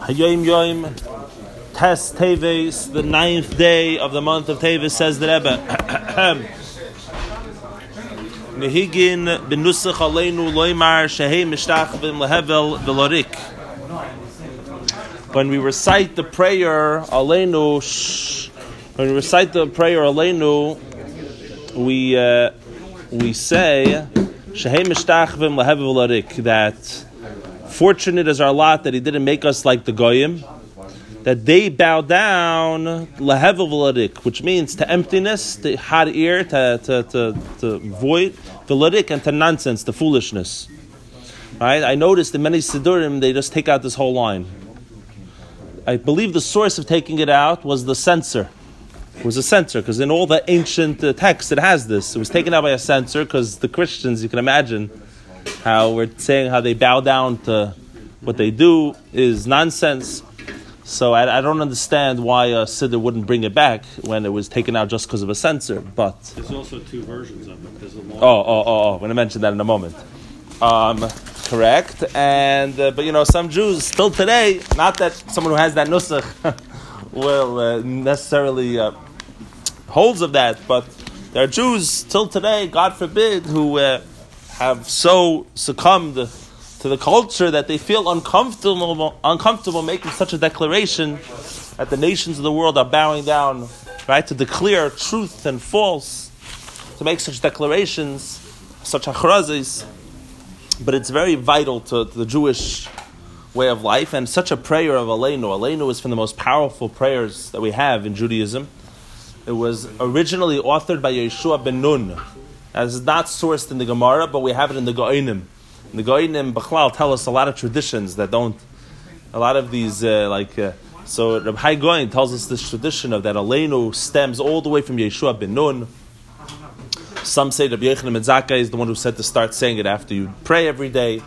Hayom Yom Tes Teves, the ninth day of the month of Teves, says the Rebbe. Nehigin benusach aleinu loimar shehei mishtachvim lehevel velorik. When we recite the prayer aleinu, when we recite the prayer aleinu, we uh, we say shehei mishtachvim lehevel velorik that Fortunate is our lot that He didn't make us like the goyim, that they bow down lahevel which means to emptiness, to hot ear, to, to, to, to void, veladik, and to nonsense, to foolishness. Right? I noticed in many siddurim they just take out this whole line. I believe the source of taking it out was the censor. It was a censor because in all the ancient uh, texts it has this. It was taken out by a censor because the Christians, you can imagine how we're saying how they bow down to what they do is nonsense. So I, I don't understand why a siddur wouldn't bring it back when it was taken out just because of a censor. But there's also two versions of it. There's a long. Oh, oh, oh, oh! I'm going to mention that in a moment. Um, correct. And uh, but you know, some Jews still today, not that someone who has that nusach will uh, necessarily uh, holds of that, but there are Jews still today, God forbid, who uh, have so succumbed to the culture that they feel uncomfortable, uncomfortable making such a declaration that the nations of the world are bowing down, right, to declare truth and false, to make such declarations, such achrazis. But it's very vital to, to, the Jewish way of life, and such a prayer of Aleinu. Aleinu is from the most powerful prayers that we have in Judaism. It was originally authored by Yeshua ben Nun, as is not sourced in the Gemara, but we have it in the Geonim. The Geonim, Bechlal, tell us a lot of traditions that don't, a lot of these, uh, like, uh, so Rabbi Hai Gaon tells us this tradition of that Aleinu stems all the way from Yeshua ben Nun. Some say Rabbi Yochanan Metzaka is the one who said to start saying it after you pray every day.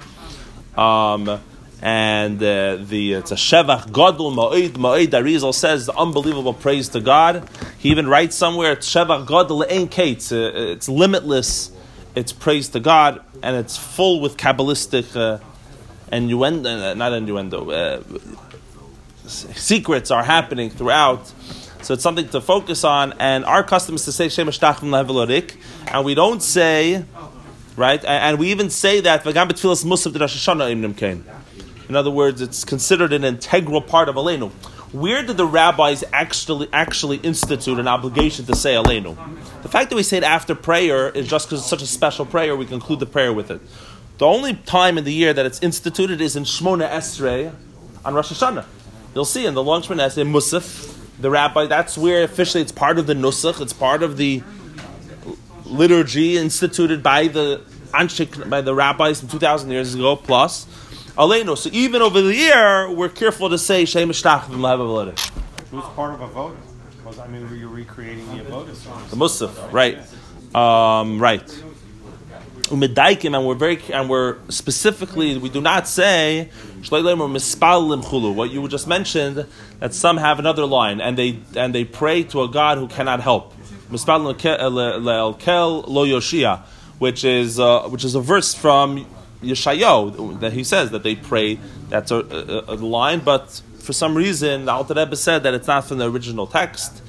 Um, and uh, the it's a shevach gadol ma'id ma'id. Arizal says the unbelievable praise to God. He even writes somewhere it's shevach gadol ein kates. Uh, it's limitless. It's praise to God, and it's full with kabbalistic uh, innuendo, uh, not innuendo. Uh, secrets are happening throughout. So it's something to focus on. And our custom is to say Shemesh Tachim Levelorik, and we don't say, right? And we even say that V'gam B'tfilas Musaf Rosh Hashanah Imnim Kain. In other words, it's considered an integral part of Aleinu. Where did the rabbis actually actually institute an obligation to say Aleinu? The fact that we say it after prayer is just because it's such a special prayer, we conclude the prayer with it. The only time in the year that it's instituted is in Shmona Esrei on Rosh Hashanah. You'll see in the long Shmona Esrei, Musaf, the rabbi, that's where officially it's part of the Nusach, it's part of the liturgy instituted by the by the rabbis from 2,000 years ago plus. Aleinu. So even over the year, we're careful to say Shem. It was part of a vote. I mean, you're recreating the avodah The Musaf, right? Um, right. Umedaikim, and we're very, and we're specifically, we do not say what you just mentioned. That some have another line, and they and they pray to a God who cannot help. lo yoshia, which is uh, which is a verse from Yeshayo that he says that they pray. That's a, a, a line, but for some reason the Alter Rebbe said that it's not from the original text.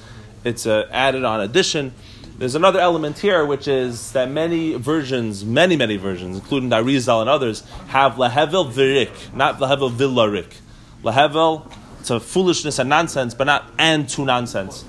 It's a added on addition. There's another element here, which is that many versions, many many versions, including Darizal and others, have lahevel virik, not lahevel villarik. Lahevel to foolishness and nonsense, but not and to nonsense.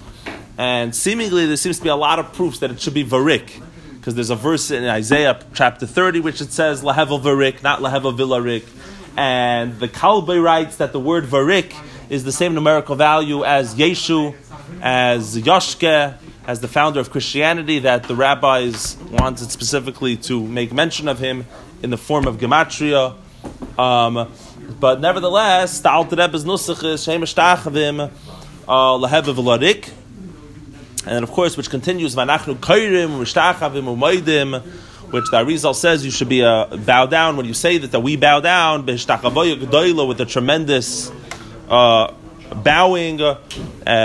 And seemingly, there seems to be a lot of proofs that it should be varik because there's a verse in Isaiah chapter 30 which it says lahevel varik, not lahevel villarik. And the Kalbe writes that the word varik is the same numerical value as Yeshu, as Yoshke, as the founder of Christianity, that the rabbis wanted specifically to make mention of him in the form of gematria. Um, but nevertheless, the Alter Rebbe's nusach is Shemesh Tachavim uh, Lahevel And of course, which continues, Vanachnu Kairim, Rishtachavim, Umaydim, which the Arizal says you should be uh, bow down when you say that, that we bow down, with a tremendous uh, bowing. Uh,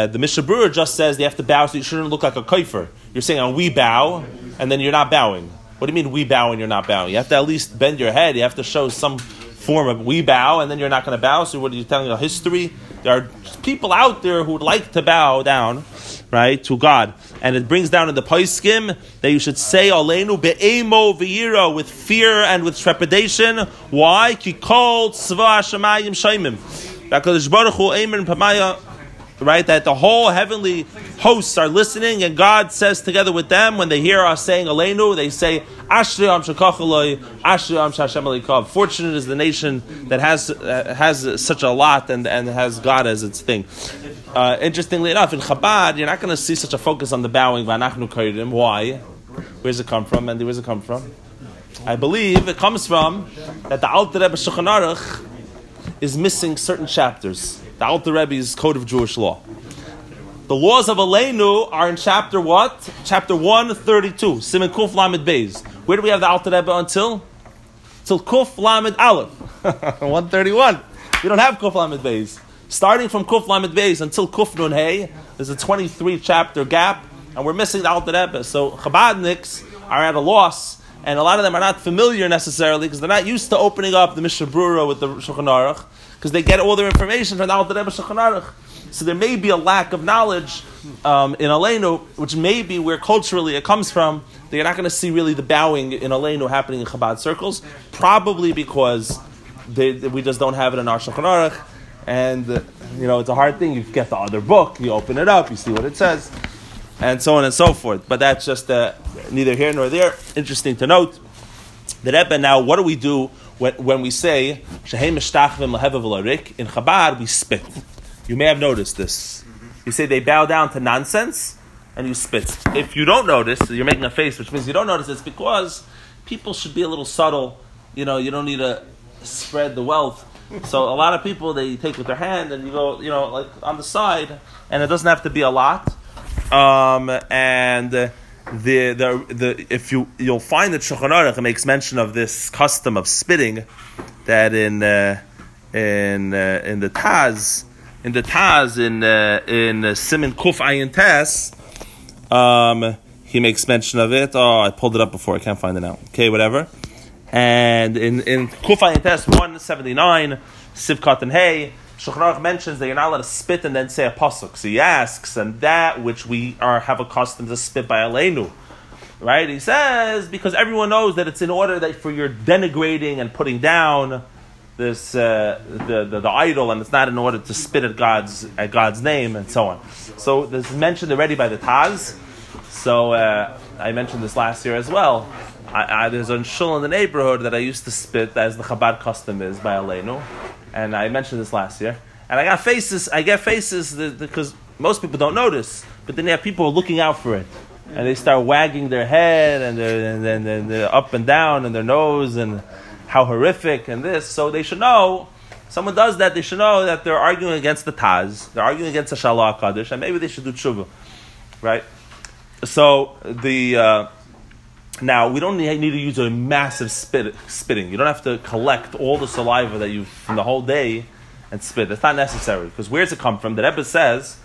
the Berurah just says they have to bow so you shouldn't look like a kaifer. You're saying, oh, we bow, and then you're not bowing. What do you mean we bow and you're not bowing? You have to at least bend your head. You have to show some form of we bow, and then you're not going to bow. So what are you telling a history? There are people out there who would like to bow down, right, to God, and it brings down in the Paiskim that you should say Aleinu be'emo v'yira with fear and with trepidation. Why? Ki kol tzva shemayim shaimim. Baruch Hu Eimer Pamaya right? That the whole heavenly hosts are listening, and God says together with them when they hear us saying Aleinu, they say Ashri Am Shakachaloi, Ashri Am Shashem. Fortunate is the nation that has uh, has such a lot and, and has God as its thing. Uh, interestingly enough, in Chabad, you're not going to see such a focus on the bowing. Why? Where's it come from? And where's it come from? I believe it comes from that the Alter Rebbe Shulchan Aruch is missing certain chapters the Alter Rebbe's Code of Jewish Law. The laws of Aleinu are in chapter what? Chapter 132, Siman Kuf Lamed Beis. Where do we have the Alter Rebbe until? Till Kuf Lamed Aleph. 131. We don't have Kuf Lamed Beis. Starting from Kuf Lamed Beis until Kuf Nun Hey, there's a 23 chapter gap, and we're missing the Alter Rebbe. So Chabadniks are at a loss, and a lot of them are not familiar necessarily because they're not used to opening up the Mishnah Brura with the Shulchan Aruch because they get all their information from the Alter Rebbe Shulchan Aruch. So there may be a lack of knowledge um, in Aleinu, which may be where culturally it comes from. That you're not going to see really the bowing in Aleinu happening in Chabad circles, probably because they, we just don't have it in our Shulchan Aruch. And, you know, it's a hard thing. You get the other book, you open it up, you see what it says, and so on and so forth. But that's just uh, neither here nor there. Interesting to note. The Rebbe now, what do we do when, when we say in Chabad we spit. You may have noticed this. You say they bow down to nonsense and you spit. If you don't notice, you're making a face, which means you don't notice. It's because people should be a little subtle. You know, you don't need to spread the wealth. So a lot of people they take with their hand and you go, you know, like on the side, and it doesn't have to be a lot. Um, and the, the, the, if you, you'll find that Shulchan Aruch makes mention of this custom of spitting, that in, uh, in, uh, in the Taz, in the Taz, in, uh, in uh, Siman Kuf Ayin um, he makes mention of it. Oh, I pulled it up before, I can't find it now. Okay, whatever. And in, in Kuf Ayin Tes 179, Sivkat and Hay, Shulchan mentions that you're not allowed to spit and then say a pasuk. So he asks, and that which we are have accustomed to spit by Aleinu, right? He says because everyone knows that it's in order that for your denigrating and putting down this uh, the, the, the idol, and it's not in order to spit at God's at God's name and so on. So this is mentioned already by the Taz. So uh, I mentioned this last year as well. I, I, there's a shul in the neighborhood that I used to spit, as the Chabad custom is by Aleinu and I mentioned this last year. And I got faces. I get faces because most people don't notice, but then you have people looking out for it, and they start wagging their head and they're, and then they're, they're up and down and their nose and how horrific and this. So they should know. Someone does that, they should know that they're arguing against the Taz, they're arguing against the Shalah Kaddish, and maybe they should do tshuva, right? So the uh, now, we don't need to use a massive spit, spitting. You don't have to collect all the saliva that you've from the whole day and spit. That's not necessary. Because where does it come from? The Rebbe says,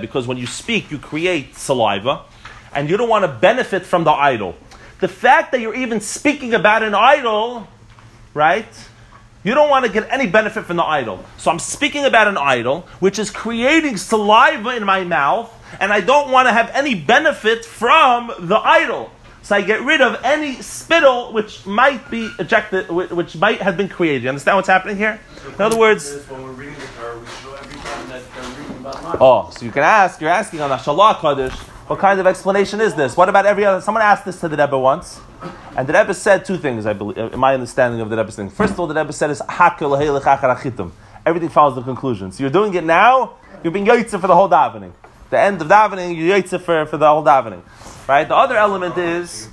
because when you speak, you create saliva, and you don't want to benefit from the idol. The fact that you're even speaking about an idol, right? You don't want to get any benefit from the idol. So I'm speaking about an idol which is creating saliva in my mouth, and I don't want to have any benefit from the idol. So I get rid of any spittle which might be ejected, which might have been created. You understand what's happening here? In other words, oh, so you can ask. You're asking on the Shalah Kaddish. What kind of explanation is this? What about every other? Someone asked this to the Rebbe once. And the Rebbe said two things, I believe, in my understanding of the Rebbe's thing. First of all, the Rebbe said is Everything follows the conclusion. So you're doing it now, you're being yaitza for the whole davening. The end of davening, you're for, for the whole davening. Right? The other element is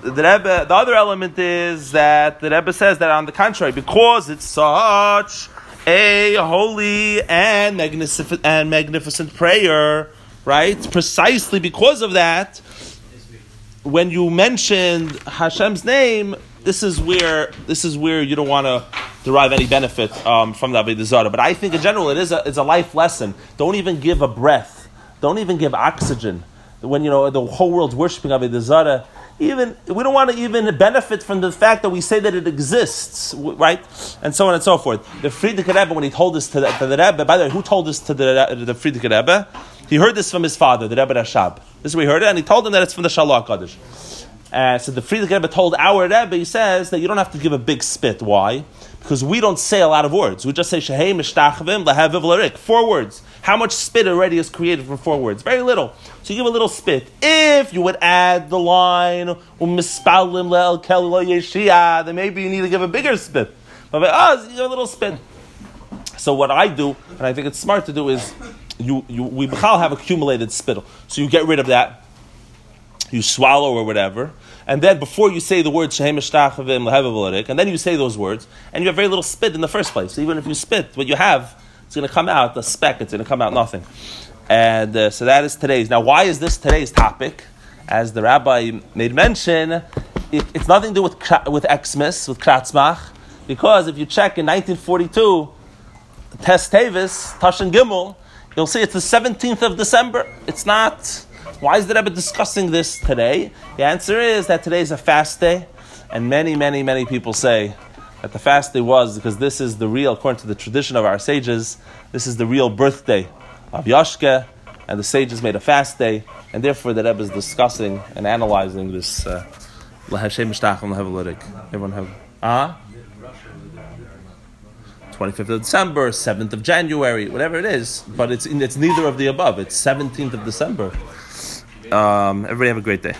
the Rebbe, the other element is that the Rebbe says that on the contrary, because it's such a holy and magnificent and magnificent prayer, right? Precisely because of that, when you mentioned Hashem's name, this is where this is where you don't want to derive any benefit um, from the Avodah. But I think in general it is a, it's a life lesson. Don't even give a breath. Don't even give oxygen. When you know the whole world's worshiping Avodah Zarah even we don't want to even benefit from the fact that we say that it exists, right? And so on and so forth. The Frierdiker Rebbe, when he told this to the, to the Rebbe, by the way, who told this to the, the Frierdiker Rebbe? He heard this from his father, the Rebbe Rashab. This is where he heard it, and he told him that it's from the Shalach Kaddish. Uh, so the Frierdiker Rebbe told our Rebbe, he says that you don't have to give a big spit. Why? Because we don't say a lot of words. We just say Shehei Mishtachavim Lahaviv Larik. Four words. How much spit already is created from four words? Very little. So you give a little spit. If you would add the line Umispalim Le'el Kel Yeshia, then maybe you need to give a bigger spit. But oh, you give a little spit. So what I do, and I think it's smart to do, is you, you we have accumulated spittle. So you get rid of that. You swallow or whatever, and then before you say the word Shehem and then you say those words, and you have very little spit in the first place. So even if you spit, what you have, it's going to come out a speck. It's going to come out nothing. And uh, so that is today's. Now, why is this today's topic? As the rabbi made mention, it, it's nothing to do with with Xmas, with Kratzmach, because if you check in 1942, Test Tavis, Tashin Gimel, you'll see it's the 17th of December. It's not. Why is the Rebbe discussing this today? The answer is that today is a fast day, and many, many, many people say that the fast day was because this is the real, according to the tradition of our sages, this is the real birthday of Yashke, and the sages made a fast day, and therefore the Rebbe is discussing and analyzing this. Uh, Everyone have ah. 25th of December, 7th of January, whatever it is, but it's, it's neither of the above. It's 17th of December. Um, everybody have a great day.